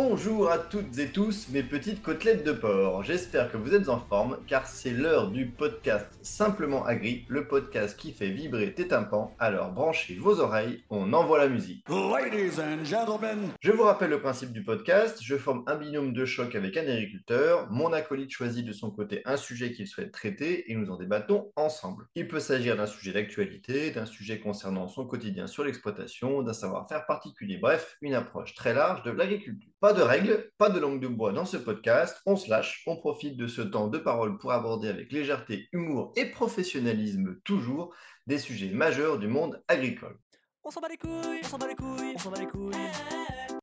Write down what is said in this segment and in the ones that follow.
Bonjour à toutes et tous mes petites côtelettes de porc. J'espère que vous êtes en forme car c'est l'heure du podcast Simplement Agri, le podcast qui fait vibrer tes tympans. Alors branchez vos oreilles, on envoie la musique. Ladies and gentlemen. Je vous rappelle le principe du podcast, je forme un binôme de choc avec un agriculteur, mon acolyte choisit de son côté un sujet qu'il souhaite traiter et nous en débattons ensemble. Il peut s'agir d'un sujet d'actualité, d'un sujet concernant son quotidien sur l'exploitation, d'un savoir-faire particulier, bref, une approche très large de l'agriculture. Pas de règles, pas de langue de bois dans ce podcast, on se lâche, on profite de ce temps de parole pour aborder avec légèreté, humour et professionnalisme toujours des sujets majeurs du monde agricole. On s'en bat les couilles, on s'en bat les couilles, on s'en bat les couilles.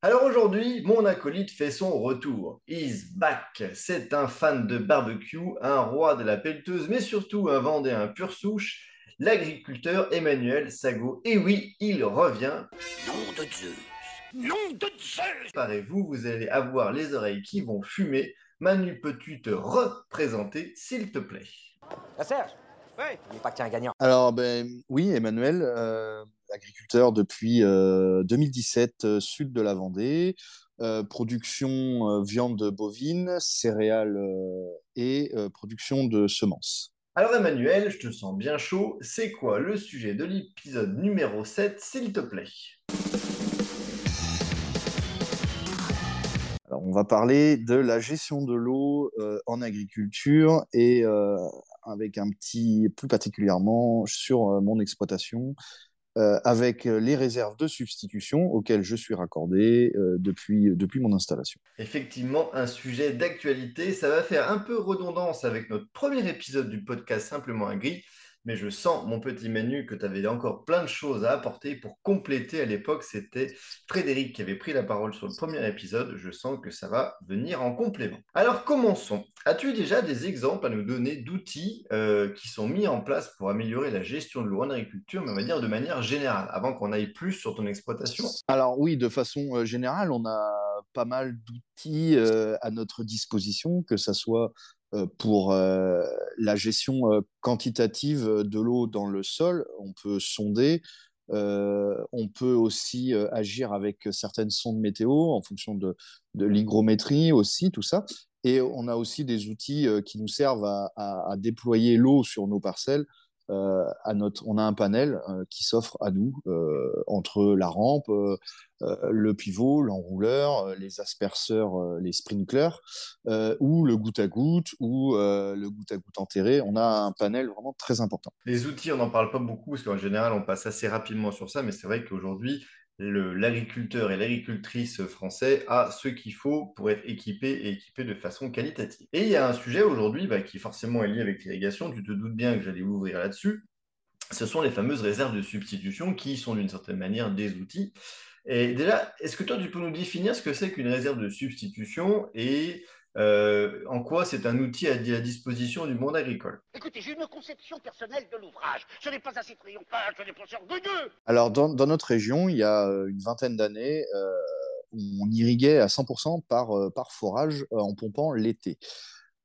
Alors aujourd'hui, mon acolyte fait son retour. Is back. C'est un fan de barbecue, un roi de la pelleteuse, mais surtout un Vendéen pur souche, l'agriculteur Emmanuel Sago. Et oui, il revient. Nom de Zeus. Nom de Zeus. Préparez-vous, vous allez avoir les oreilles qui vont fumer. Manu, peux-tu te représenter, s'il te plaît? Ah, Serge Oui. N'oublie pas qu'il y a un gagnant. Alors, ben, oui, Emmanuel, euh, agriculteur depuis euh, 2017, euh, sud de la Vendée, euh, production euh, viande bovine, céréales euh, et euh, production de semences. Alors Emmanuel, je te sens bien chaud. C'est quoi le sujet de l'épisode numéro 7, s'il te plaît? On va parler de la gestion de l'eau euh, en agriculture et euh, avec un petit, plus particulièrement sur euh, mon exploitation, avec les réserves de substitution auxquelles je suis raccordé depuis, depuis mon installation. Effectivement, un sujet d'actualité. Ça va faire un peu redondance avec notre premier épisode du podcast Simplement Agri. Mais je sens, mon petit Manu, que tu avais encore plein de choses à apporter pour compléter. À l'époque, c'était Frédéric qui avait pris la parole sur le premier épisode. Je sens que ça va venir en complément. Alors, commençons. As-tu déjà des exemples à nous donner d'outils euh, qui sont mis en place pour améliorer la gestion de l'eau en agriculture, mais on va dire de manière générale, avant qu'on aille plus sur ton exploitation? Alors oui, de façon euh, générale, on a pas mal d'outils euh, à notre disposition, que ce soit pour euh, la gestion euh, quantitative de l'eau dans le sol. On peut sonder, euh, on peut aussi euh, agir avec certaines sondes météo en fonction de, l'hygrométrie aussi, tout ça. Et on a aussi des outils euh, qui nous servent à déployer l'eau sur nos parcelles. Euh, on a un panel euh, qui s'offre à nous euh, entre la rampe, le pivot, l'enrouleur, les asperceurs, les sprinklers, ou le goutte à goutte, ou le goutte à goutte enterré. On a un panel vraiment très important. Les outils, on n'en parle pas beaucoup parce qu'en général, on passe assez rapidement sur ça, mais c'est vrai qu'aujourd'hui, l'agriculteur et l'agricultrice français a ce qu'il faut pour être équipé et équipé de façon qualitative. Et il y a un sujet aujourd'hui bah, qui forcément est lié avec l'irrigation, tu te doutes bien que j'allais ouvrir là-dessus, ce sont les fameuses réserves de substitution qui sont d'une certaine manière des outils. Et déjà, est-ce que toi, tu peux nous définir ce que c'est qu'une réserve de substitution et euh, en quoi c'est un outil à, à disposition du monde agricole? Écoutez, j'ai une conception personnelle de l'ouvrage. Ce n'est pas assez triomphal, ce n'est pas assez orgueilleux. Alors, dans, dans notre région, il y a euh, une vingtaine d'années, euh, on irriguait à 100% par, euh, par forage en pompant l'été.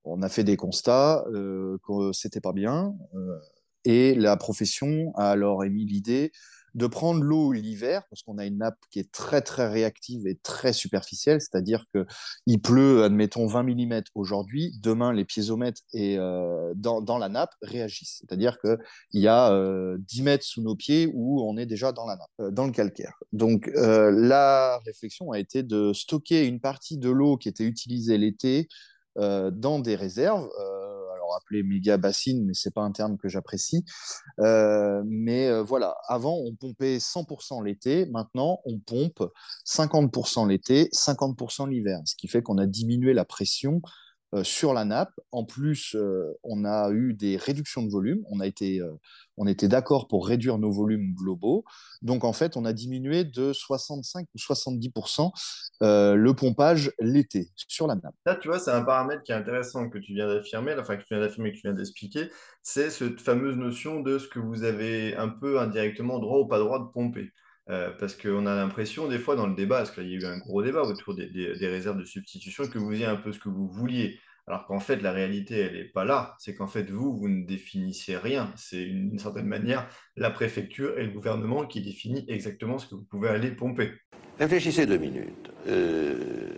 On a fait des constats euh, que c'était pas bien euh, et la profession a alors émis l'idée de prendre l'eau l'hiver parce qu'on a une nappe qui est très très réactive et très superficielle, c'est-à-dire que il pleut, admettons 20 mm aujourd'hui, demain les piézomètres et euh, dans, dans la nappe réagissent, c'est-à-dire que il y a euh, 10 mètres sous nos pieds où on est déjà dans la nappe, euh, dans le calcaire. Donc euh, la réflexion a été de stocker une partie de l'eau qui était utilisée l'été euh, dans des réserves, euh, alors appelées méga bassines, mais c'est pas un terme que j'apprécie. Euh, mais euh, voilà, avant on pompait 100% l'été, maintenant on pompe 50% l'été, 50% l'hiver, ce qui fait qu'on a diminué la pression sur la nappe. En plus, euh, on a eu des réductions de volume. On a été, euh, on était d'accord pour réduire nos volumes globaux. Donc, en fait, on a diminué de 65 ou 70% euh, le pompage l'été sur la nappe. Là, tu vois, c'est un paramètre qui est intéressant que tu viens d'affirmer, enfin que tu viens d'affirmer, que tu viens d'expliquer, c'est cette fameuse notion de ce que vous avez un peu indirectement droit ou pas droit de pomper. Euh, parce qu'on a l'impression, des fois, dans le débat, parce qu'il y a eu un gros débat autour des, réserves de substitution, que vous ayez un peu ce que vous vouliez. Alors qu'en fait, la réalité, elle n'est pas là. C'est qu'en fait, vous, vous ne définissiez rien. C'est une- d'une certaine manière la préfecture et le gouvernement qui définit exactement ce que vous pouvez aller pomper. Réfléchissez deux minutes. Euh,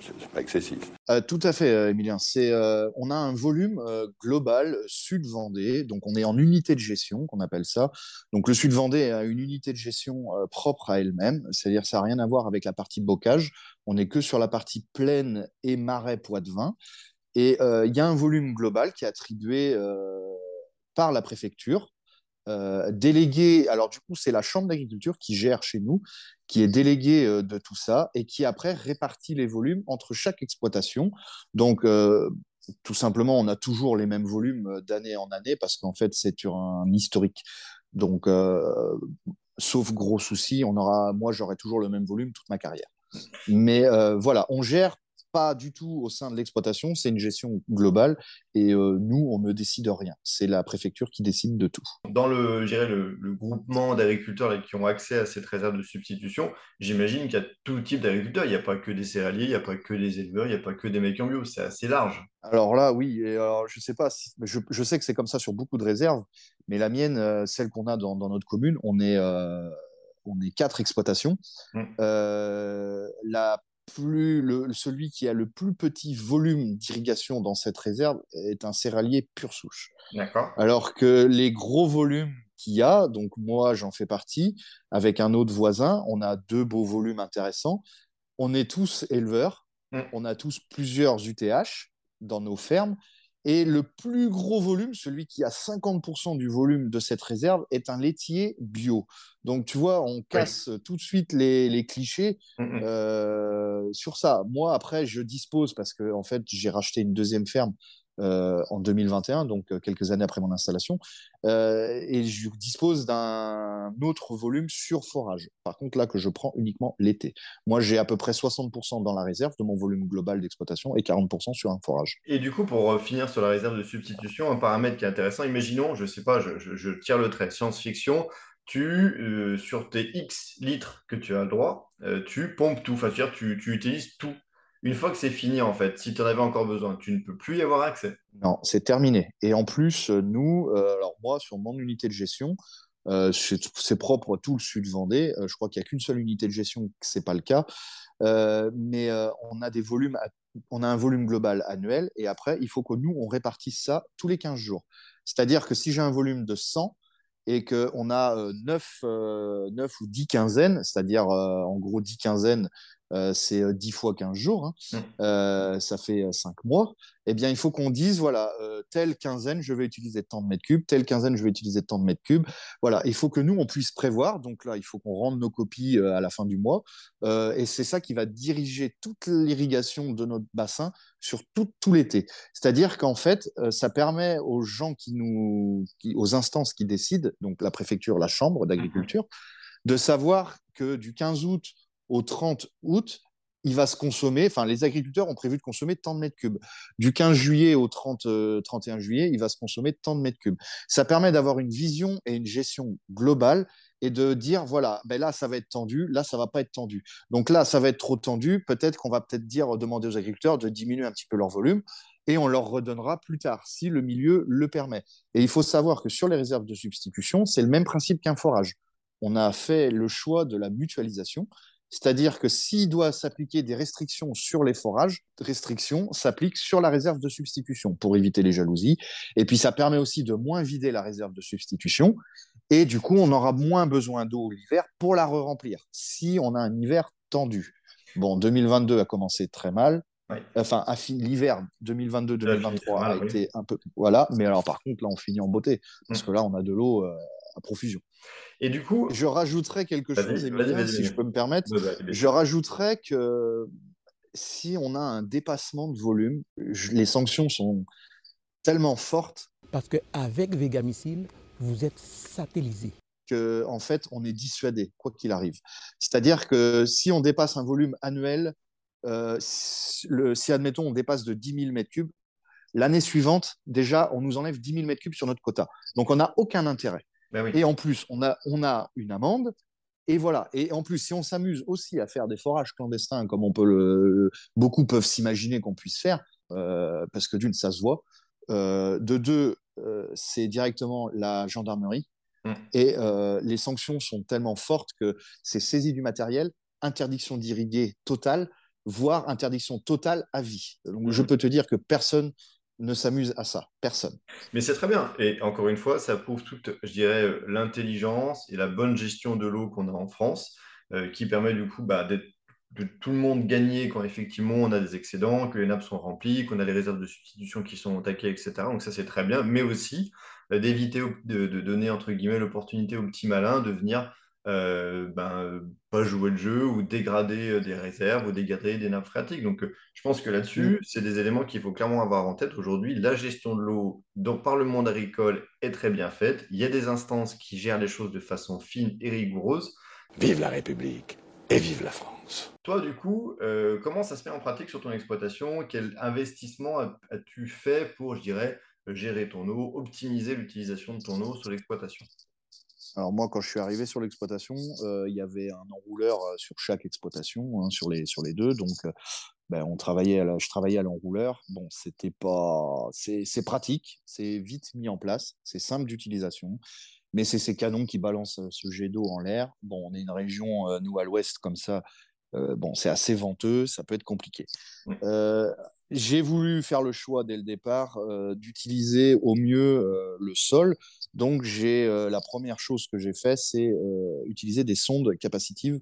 c'est pas excessif. Euh, tout à fait, euh, Emilien. Euh, on a un volume global Sud-Vendée, donc on est en unité de gestion, qu'on appelle ça. Donc le Sud-Vendée a une unité de gestion propre à elle-même, c'est-à-dire ça n'a rien à voir avec la partie bocage. On n'est que sur la partie plaine et marais Poitevin. Et il y a un volume global qui est attribué par la préfecture euh, délégué, alors du coup, c'est la Chambre d'agriculture qui gère chez nous, qui est déléguée euh, de tout ça et qui après répartit les volumes entre chaque exploitation. Donc, euh, tout simplement, on a toujours les mêmes volumes euh, d'année en année parce qu'en fait, c'est sur un historique. Donc, sauf gros souci, on aura, moi, j'aurai toujours le même volume toute ma carrière. Mais voilà, on gère pas du tout au sein de l'exploitation, c'est une gestion globale et euh, nous, on ne décide rien. C'est la préfecture qui décide de tout. Dans le, le, le groupement d'agriculteurs qui ont accès à cette réserve de substitution, j'imagine qu'il y a tout type d'agriculteurs. Il n'y a pas que des céréaliers, il n'y a pas que des éleveurs, il n'y a pas que des mecs en bio. C'est assez large. Alors là, oui, et alors, je sais pas, si- je, je sais que c'est comme ça sur beaucoup de réserves, mais la mienne, euh, celle qu'on a dans, dans notre commune, on est, euh, on est quatre exploitations. Mm. Euh, la plus, le, celui qui a le plus petit volume d'irrigation dans cette réserve est un céréalier pure souche. D'accord. Alors que les gros volumes qu'il y a, donc moi j'en fais partie, avec un autre voisin, on a deux beaux volumes intéressants. On est tous éleveurs, Mm. on a tous plusieurs UTH dans nos fermes. Et le plus gros volume, celui qui a 50% du volume de cette réserve, est un laitier bio. Donc tu vois, on casse tout de suite les, les clichés Mm, mm. euh, sur ça. Moi, après, je dispose, parce que en fait, j'ai racheté une deuxième ferme euh, en 2021, donc euh, quelques années après mon installation, euh, et je dispose d'un autre volume sur forage. Par contre, là, que je prends uniquement l'été. Moi, j'ai à peu près 60% dans la réserve de mon volume global d'exploitation et 40% sur un forage. Et du coup, pour finir sur la réserve de substitution, un paramètre qui est intéressant, imaginons, je sais pas, je, tire le trait, science-fiction, tu, sur tes X litres que tu as le droit, tu pompes tout, enfin, tu, tu utilises tout. Une fois que c'est fini, en fait, si tu en avais encore besoin, tu ne peux plus y avoir accès. Non, c'est terminé. Et en plus, euh, nous, euh, alors moi, sur mon unité de gestion, euh, c'est propre tout le sud Vendée. Je crois qu'il n'y a qu'une seule unité de gestion, que c'est pas le cas. Mais on a des volumes, on a un volume global annuel. Et après, il faut que nous, on répartisse ça tous les 15 jours. C'est-à-dire que si j'ai un volume de 100 et qu'on a euh, 9, euh, 9 ou 10 quinzaines, c'est-à-dire en gros 10 quinzaines, euh, c'est euh, 10 fois 15 jours, hein, Mm. euh, ça fait 5 mois eh bien, il faut qu'on dise, voilà, euh, telle quinzaine, je vais utiliser tant de mètres cubes, telle quinzaine, je vais utiliser tant de mètres cubes. Voilà, il faut que nous, on puisse prévoir. Donc là, il faut qu'on rende nos copies euh, à la fin du mois. Euh, et c'est ça qui va diriger toute l'irrigation de notre bassin sur tout, tout l'été. C'est-à-dire qu'en fait, euh, ça permet aux gens qui nous, qui- aux instances qui décident, donc la préfecture, la chambre d'agriculture, de savoir que du 15 août au 30 août, il va se consommer, enfin les agriculteurs ont prévu de consommer tant de mètres cubes. Du 15 juillet au 30, euh, 31 juillet, il va se consommer tant de mètres cubes. Ça permet d'avoir une vision et une gestion globale et de dire, voilà, ben là, ça va être tendu, là, ça va pas être tendu. Donc là, ça va être trop tendu, peut-être qu'on va peut-être dire, demander aux agriculteurs de diminuer un petit peu leur volume et on leur redonnera plus tard, si le milieu le permet. Et il faut savoir que sur les réserves de substitution, c'est le même principe qu'un forage. On a fait le choix de la mutualisation, c'est-à-dire que s'il doit s'appliquer des restrictions sur les forages, restrictions s'appliquent sur la réserve de substitution pour éviter les jalousies. Et puis ça permet aussi de moins vider la réserve de substitution. Et du coup, on aura moins besoin d'eau l'hiver pour la re-remplir si on a un hiver tendu. Bon, 2022 a commencé très mal. Oui. Enfin, l'hiver Ça a 2022-2023 fini très mal, a oui. été un peu. Voilà, mais alors par contre, là, on finit en beauté. Parce Mm. que là, on a de l'eau euh, à profusion. Et du coup, Je rajouterais quelque Vas-y, chose, vas-y, Emilien, vas-y, si vas-y. je peux me permettre. Je rajouterais que si on a un dépassement de volume, je- les sanctions sont tellement fortes Parce qu'avec Vegamicile, vous êtes satellisé. que en fait, on est dissuadé, quoi qu'il arrive. C'est-à-dire que si on dépasse un volume annuel, euh, si, le- si, admettons on dépasse de 10 000 mètres cubes, l'année suivante, déjà, on nous enlève 10 000 mètres cubes sur notre quota. Donc, on n'a aucun intérêt. Ben oui. Et en plus, on a, on a une amende. Et voilà. Et en plus, si on s'amuse aussi à faire des forages clandestins, comme on peut le, beaucoup peuvent s'imaginer qu'on puisse faire, euh, parce que d'une, ça se voit. Euh, de deux, euh, c'est directement la gendarmerie. Mm. Et les sanctions sont tellement fortes que c'est saisie du matériel, interdiction d'irriguer totale, voire interdiction totale à vie. Donc, Mhm. je peux te dire que personne ne s'amuse à ça. Personne. Mais c'est très bien. Et encore une fois, ça prouve toute, je dirais, l'intelligence et la bonne gestion de l'eau qu'on a en France, euh, qui permet du coup bah, d'être- de tout le monde gagner quand effectivement on a des excédents, que les nappes sont remplies, qu'on a les réserves de substitution qui sont au taquet, etc. Donc ça, c'est très bien. Mais aussi euh, d'éviter au- de, de donner, entre guillemets, l'opportunité aux petits malins de venir euh, ben, pas jouer le jeu ou dégrader euh, des réserves ou dégrader des nappes phréatiques. Donc euh, je pense que là-dessus, c'est des éléments qu'il faut clairement avoir en tête. Aujourd'hui, la gestion de l'eau dans- par le monde agricole est très bien faite. Il y a des instances qui gèrent les choses de façon fine et rigoureuse. Vive la République et vive la France. Toi, du coup, euh, comment ça se met en pratique sur ton exploitation? Quel investissement as- as-tu fait pour, je dirais, gérer ton eau, optimiser l'utilisation de ton eau sur l'exploitation? Alors moi, quand je suis arrivé sur l'exploitation, euh, il y avait un enrouleur euh, sur chaque exploitation, hein, sur les, sur les deux. Donc, euh, ben, on travaillait à la- je travaillais à l'enrouleur. Bon, c'était pas, c'est pratique, c'est vite mis en place, c'est simple d'utilisation, mais c'est ces canons qui balancent ce jet d'eau en l'air. Bon, on est une région, nous à l'ouest, comme ça. Euh, bon, c'est assez venteux, ça peut être compliqué. Euh, j'ai voulu faire le choix dès le départ euh, d'utiliser au mieux le sol. Donc, j'ai la première chose que j'ai fait, c'est utiliser des sondes capacitives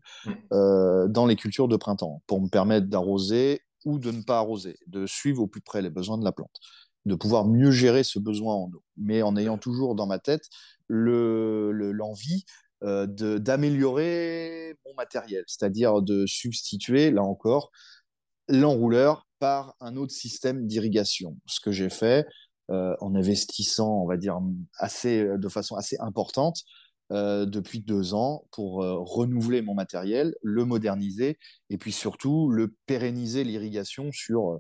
dans les cultures de printemps pour me permettre d'arroser ou de ne pas arroser, de suivre au plus près les besoins de la plante, de pouvoir mieux gérer ce besoin en eau, mais en ayant toujours dans ma tête le- le- l'envie d'améliorer mon matériel, c'est-à-dire de substituer, là encore, l'enrouleur par un autre système d'irrigation. Ce que j'ai fait euh, en investissant, on va dire, assez, de façon assez importante euh, depuis deux ans pour euh, renouveler mon matériel, le moderniser et puis surtout le pérenniser l'irrigation sur, euh,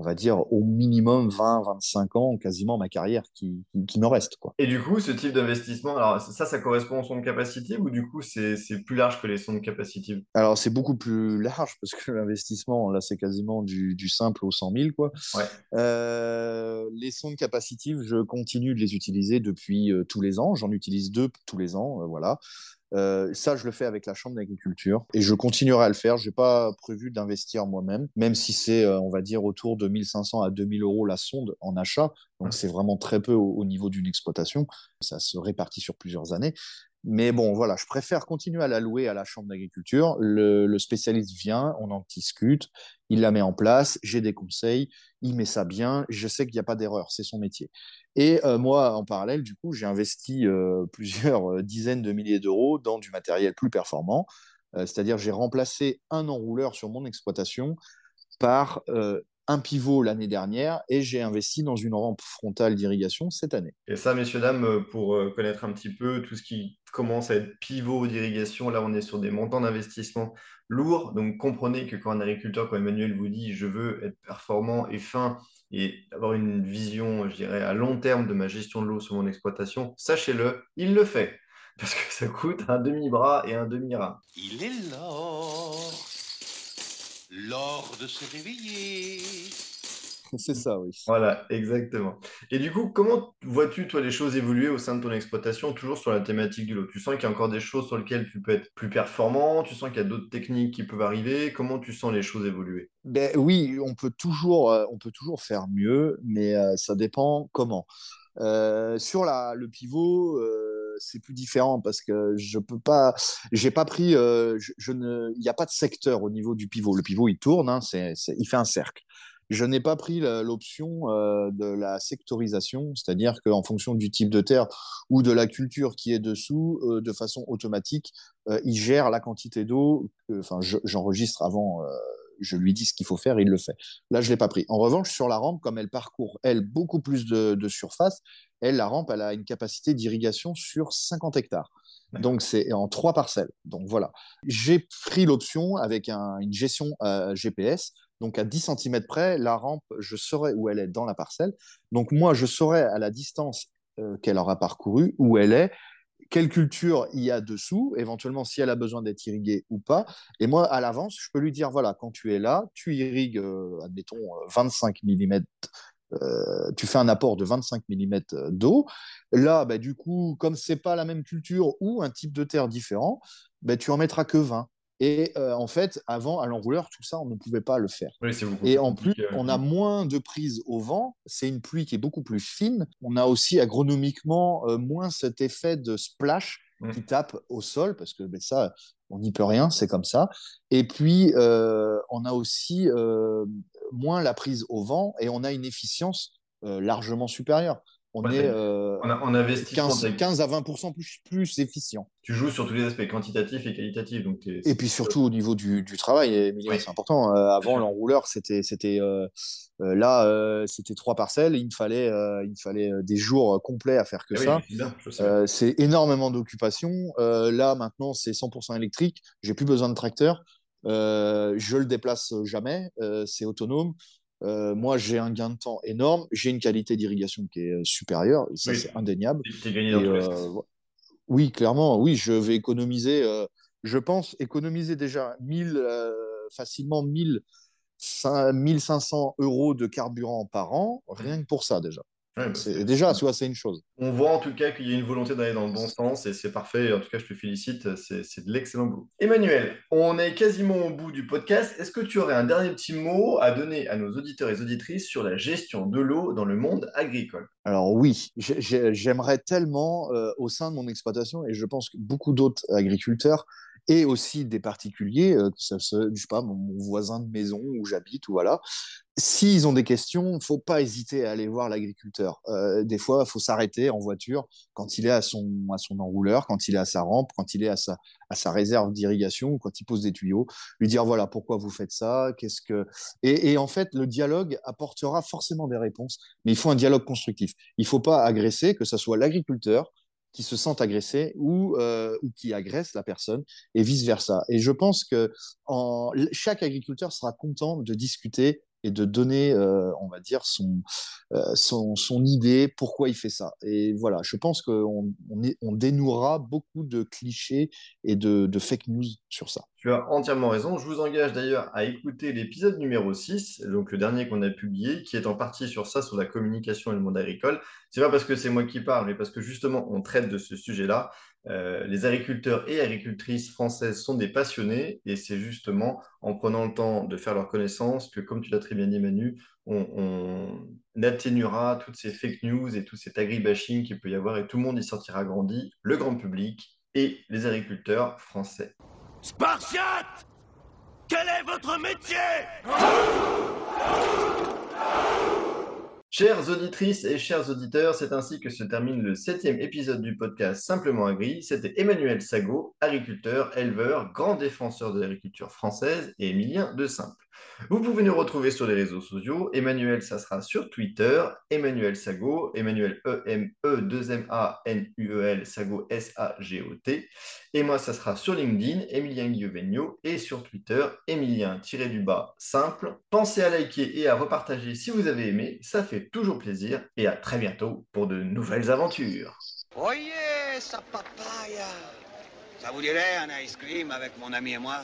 on va dire, au minimum 20-25 ans, quasiment ma carrière qui, qui, qui me reste. Quoi. Et du coup, ce type d'investissement, alors ça, ça correspond aux sondes capacitives ou du coup, c'est c'est plus large que les sondes capacitives? Alors c'est beaucoup plus large parce que l'investissement, là, c'est quasiment du, du simple au 100 000. Quoi. Ouais. Euh, les sondes capacitives, je continue de les utiliser depuis euh, tous les ans. J'en utilise deux tous les ans, euh, voilà. Euh, ça, je le fais avec la Chambre d'agriculture et je continuerai à le faire. Je n'ai pas prévu d'investir moi-même, même si c'est, euh, on va dire, autour de 1500 à 2000 euros la sonde en achat. Donc, c'est vraiment très peu au, au niveau d'une exploitation. Ça se répartit sur plusieurs années. Mais bon, voilà, je préfère continuer à la louer à la Chambre d'agriculture. Le, spécialiste vient, on en discute, il la met en place, j'ai des conseils, il met ça bien, je sais qu'il n'y a pas d'erreur, c'est son métier. Et euh, moi, en parallèle, du coup, j'ai investi euh, plusieurs euh, dizaines de milliers d'euros dans du matériel plus performant. C'est-à-dire, j'ai remplacé un enrouleur sur mon exploitation par un pivot l'année dernière et j'ai investi dans une rampe frontale d'irrigation cette année. Et ça, messieurs, dames, euh, pour euh, connaître un petit peu tout ce qui commence à être pivot d'irrigation, là, on est sur des montants d'investissement lourds. Donc, comprenez que quand un agriculteur, comme Emmanuel vous dit, je veux être performant et fin et avoir une vision, je dirais, à long terme de ma gestion de l'eau sur mon exploitation, sachez-le, il le fait. Parce que ça coûte un demi-bras et un demi-rat. Il est l'or, l'or de se réveiller. C'est ça, oui. Voilà, exactement. Et du coup, comment vois-tu, toi, les choses évoluer au sein de ton exploitation, toujours sur la thématique de l'eau? Tu sens qu'il y a encore des choses sur lesquelles tu peux être plus performant? Tu sens qu'il y a d'autres techniques qui peuvent arriver? Comment tu sens les choses évoluer? Ben oui, on peut toujours, euh, on peut toujours faire mieux, mais euh, ça dépend comment. Euh, sur la, le pivot, euh, c'est plus différent parce que je peux pas, j'ai pas pris, euh, je, ne, il n'y a pas de secteur au niveau du pivot. Le pivot, il tourne, hein, il fait un cercle. Je n'ai pas pris l'option euh, de la sectorisation, c'est-à-dire qu'en fonction du type de terre ou de la culture qui est dessous, euh, de façon automatique, il gère la quantité d'eau. Enfin, je- j'enregistre avant, je lui dis ce qu'il faut faire, il le fait. Là, je l'ai pas pris. En revanche, sur la rampe, comme elle parcourt, elle, beaucoup plus de, de surface, elle, la rampe, elle a une capacité d'irrigation sur 50 hectares. Donc, c'est en trois parcelles. Donc, voilà. J'ai pris l'option avec un- une gestion euh, GPS. Donc, à 10 cm près, la rampe, je saurais où elle est dans la parcelle. Donc, moi, je saurais à la distance euh, qu'elle aura parcouru, où elle est, quelle culture il y a dessous, éventuellement si elle a besoin d'être irriguée ou pas. Et moi, à l'avance, je peux lui dire, voilà, quand tu es là, tu irrigues, euh, admettons, euh, 25 mm, euh, tu fais un apport de 25 mm d'eau. Là, bah, du coup, comme c'est pas la même culture ou un type de terre différent, bah, tu en mettras que 20. Et euh, en fait, avant, à l'enrouleur, tout ça, on ne pouvait pas le faire. Oui, Et en plus, compliqué, on euh, a moins de prise au vent. C'est une pluie qui est beaucoup plus fine. On a aussi agronomiquement euh, moins cet effet de splash Mm. qui tape au sol, parce que ben, ça, on n'y peut rien, c'est comme ça. Et puis, euh, on a aussi euh, moins la prise au vent et on a une efficience euh, largement supérieure. On Ouais, est en investissement, 15, t'as- 15 à 20 plus, plus efficient. tu joues sur tous les aspects quantitatifs et qualitatifs. Donc Et puis surtout au niveau du, du travail, Oui. c'est important. Euh, avant, l'enrouleur, c'était, euh, euh, là, euh, c'était trois parcelles. Il me fallait, il me fallait des jours complets à faire que oui, ça. c'est énormément d'occupation. Là, maintenant, c'est 100% électrique. J'ai plus besoin de tracteur. Euh, je le déplace jamais. Euh, c'est autonome. Euh, moi, j'ai un gain de temps énorme. J'ai une qualité d'irrigation qui est euh, supérieure. Et ça, Oui. c'est indéniable. Gagné dans Et, euh, oui, clairement, oui, je vais économiser, euh, je pense économiser déjà 1000, euh, facilement 1000, cin- 1500 euros de carburant par an, rien que pour ça déjà. Ouais, bah, C'est, déjà, tu vois, c'est une chose. On voit en tout cas qu'il y a une volonté d'aller dans le bon sens et c'est parfait. En tout cas, je te félicite. C'est c'est de l'excellent boulot. Emmanuel, on est quasiment au bout du podcast. Est-ce que tu aurais un dernier petit mot à donner à nos auditeurs et auditrices sur la gestion de l'eau dans le monde agricole? Alors oui, j'ai- j'ai- j'aimerais tellement euh, au sein de mon exploitation, et je pense que beaucoup d'autres agriculteurs et aussi des particuliers, euh, je sais pas, mon, voisin de maison où j'habite, ou voilà, s'ils ont des questions, faut pas hésiter à aller voir l'agriculteur. Euh, des fois, il faut s'arrêter en voiture quand il est à son, à son enrouleur, quand il est à sa rampe, quand il est à sa, à sa réserve d'irrigation, quand il pose des tuyaux, lui dire voilà pourquoi vous faites ça, qu'est-ce que et, et en fait le dialogue apportera forcément des réponses, mais il faut un dialogue constructif. Il faut pas agresser, que ce soit l'agriculteur qui se sent agressé ou, euh, ou qui agresse la personne et vice versa. Et je pense que chaque agriculteur sera content de discuter et de donner, euh, on va dire, son, euh, son, son idée, pourquoi il fait ça. Et voilà, je pense qu'on on dénouera beaucoup de clichés et de, de fake news sur ça. Tu as entièrement raison. Je vous engage d'ailleurs à écouter l'épisode numéro 6, donc le dernier qu'on a publié, qui est en partie sur ça, sur la communication et le monde agricole. C'est pas parce que c'est moi qui parle, mais parce que justement, on traite de ce sujet-là. Euh, les agriculteurs et agricultrices françaises sont des passionnés et c'est justement en prenant le temps de faire leur connaissance que, comme tu l'as très bien dit Manu, on, on atténuera toutes ces fake news et tout cet agribashing qu'il peut y avoir et tout le monde y sortira grandi, le grand public et les agriculteurs français. Spartiate Quel est votre métier? Chères auditrices et chers auditeurs, c'est ainsi que se termine le septième épisode du podcast Simplement Agri. C'était Emmanuel Sago, agriculteur, éleveur, grand défenseur de l'agriculture française et Émilien de Simple. Vous pouvez nous retrouver sur les réseaux sociaux. Emmanuel, ça sera sur Twitter. Emmanuel Sago, Emmanuel E-M-E-2-M-A-N-U-E-L, Sago S-A-G-O-T. Et moi, ça sera sur LinkedIn, Emilien Guillevegno, et sur Twitter, Emilien-du-bas simple. Pensez à liker et à repartager si vous avez aimé, ça fait toujours plaisir. Et à très bientôt pour de nouvelles aventures. Papaya Ça vous dirait un ice cream avec mon ami et moi?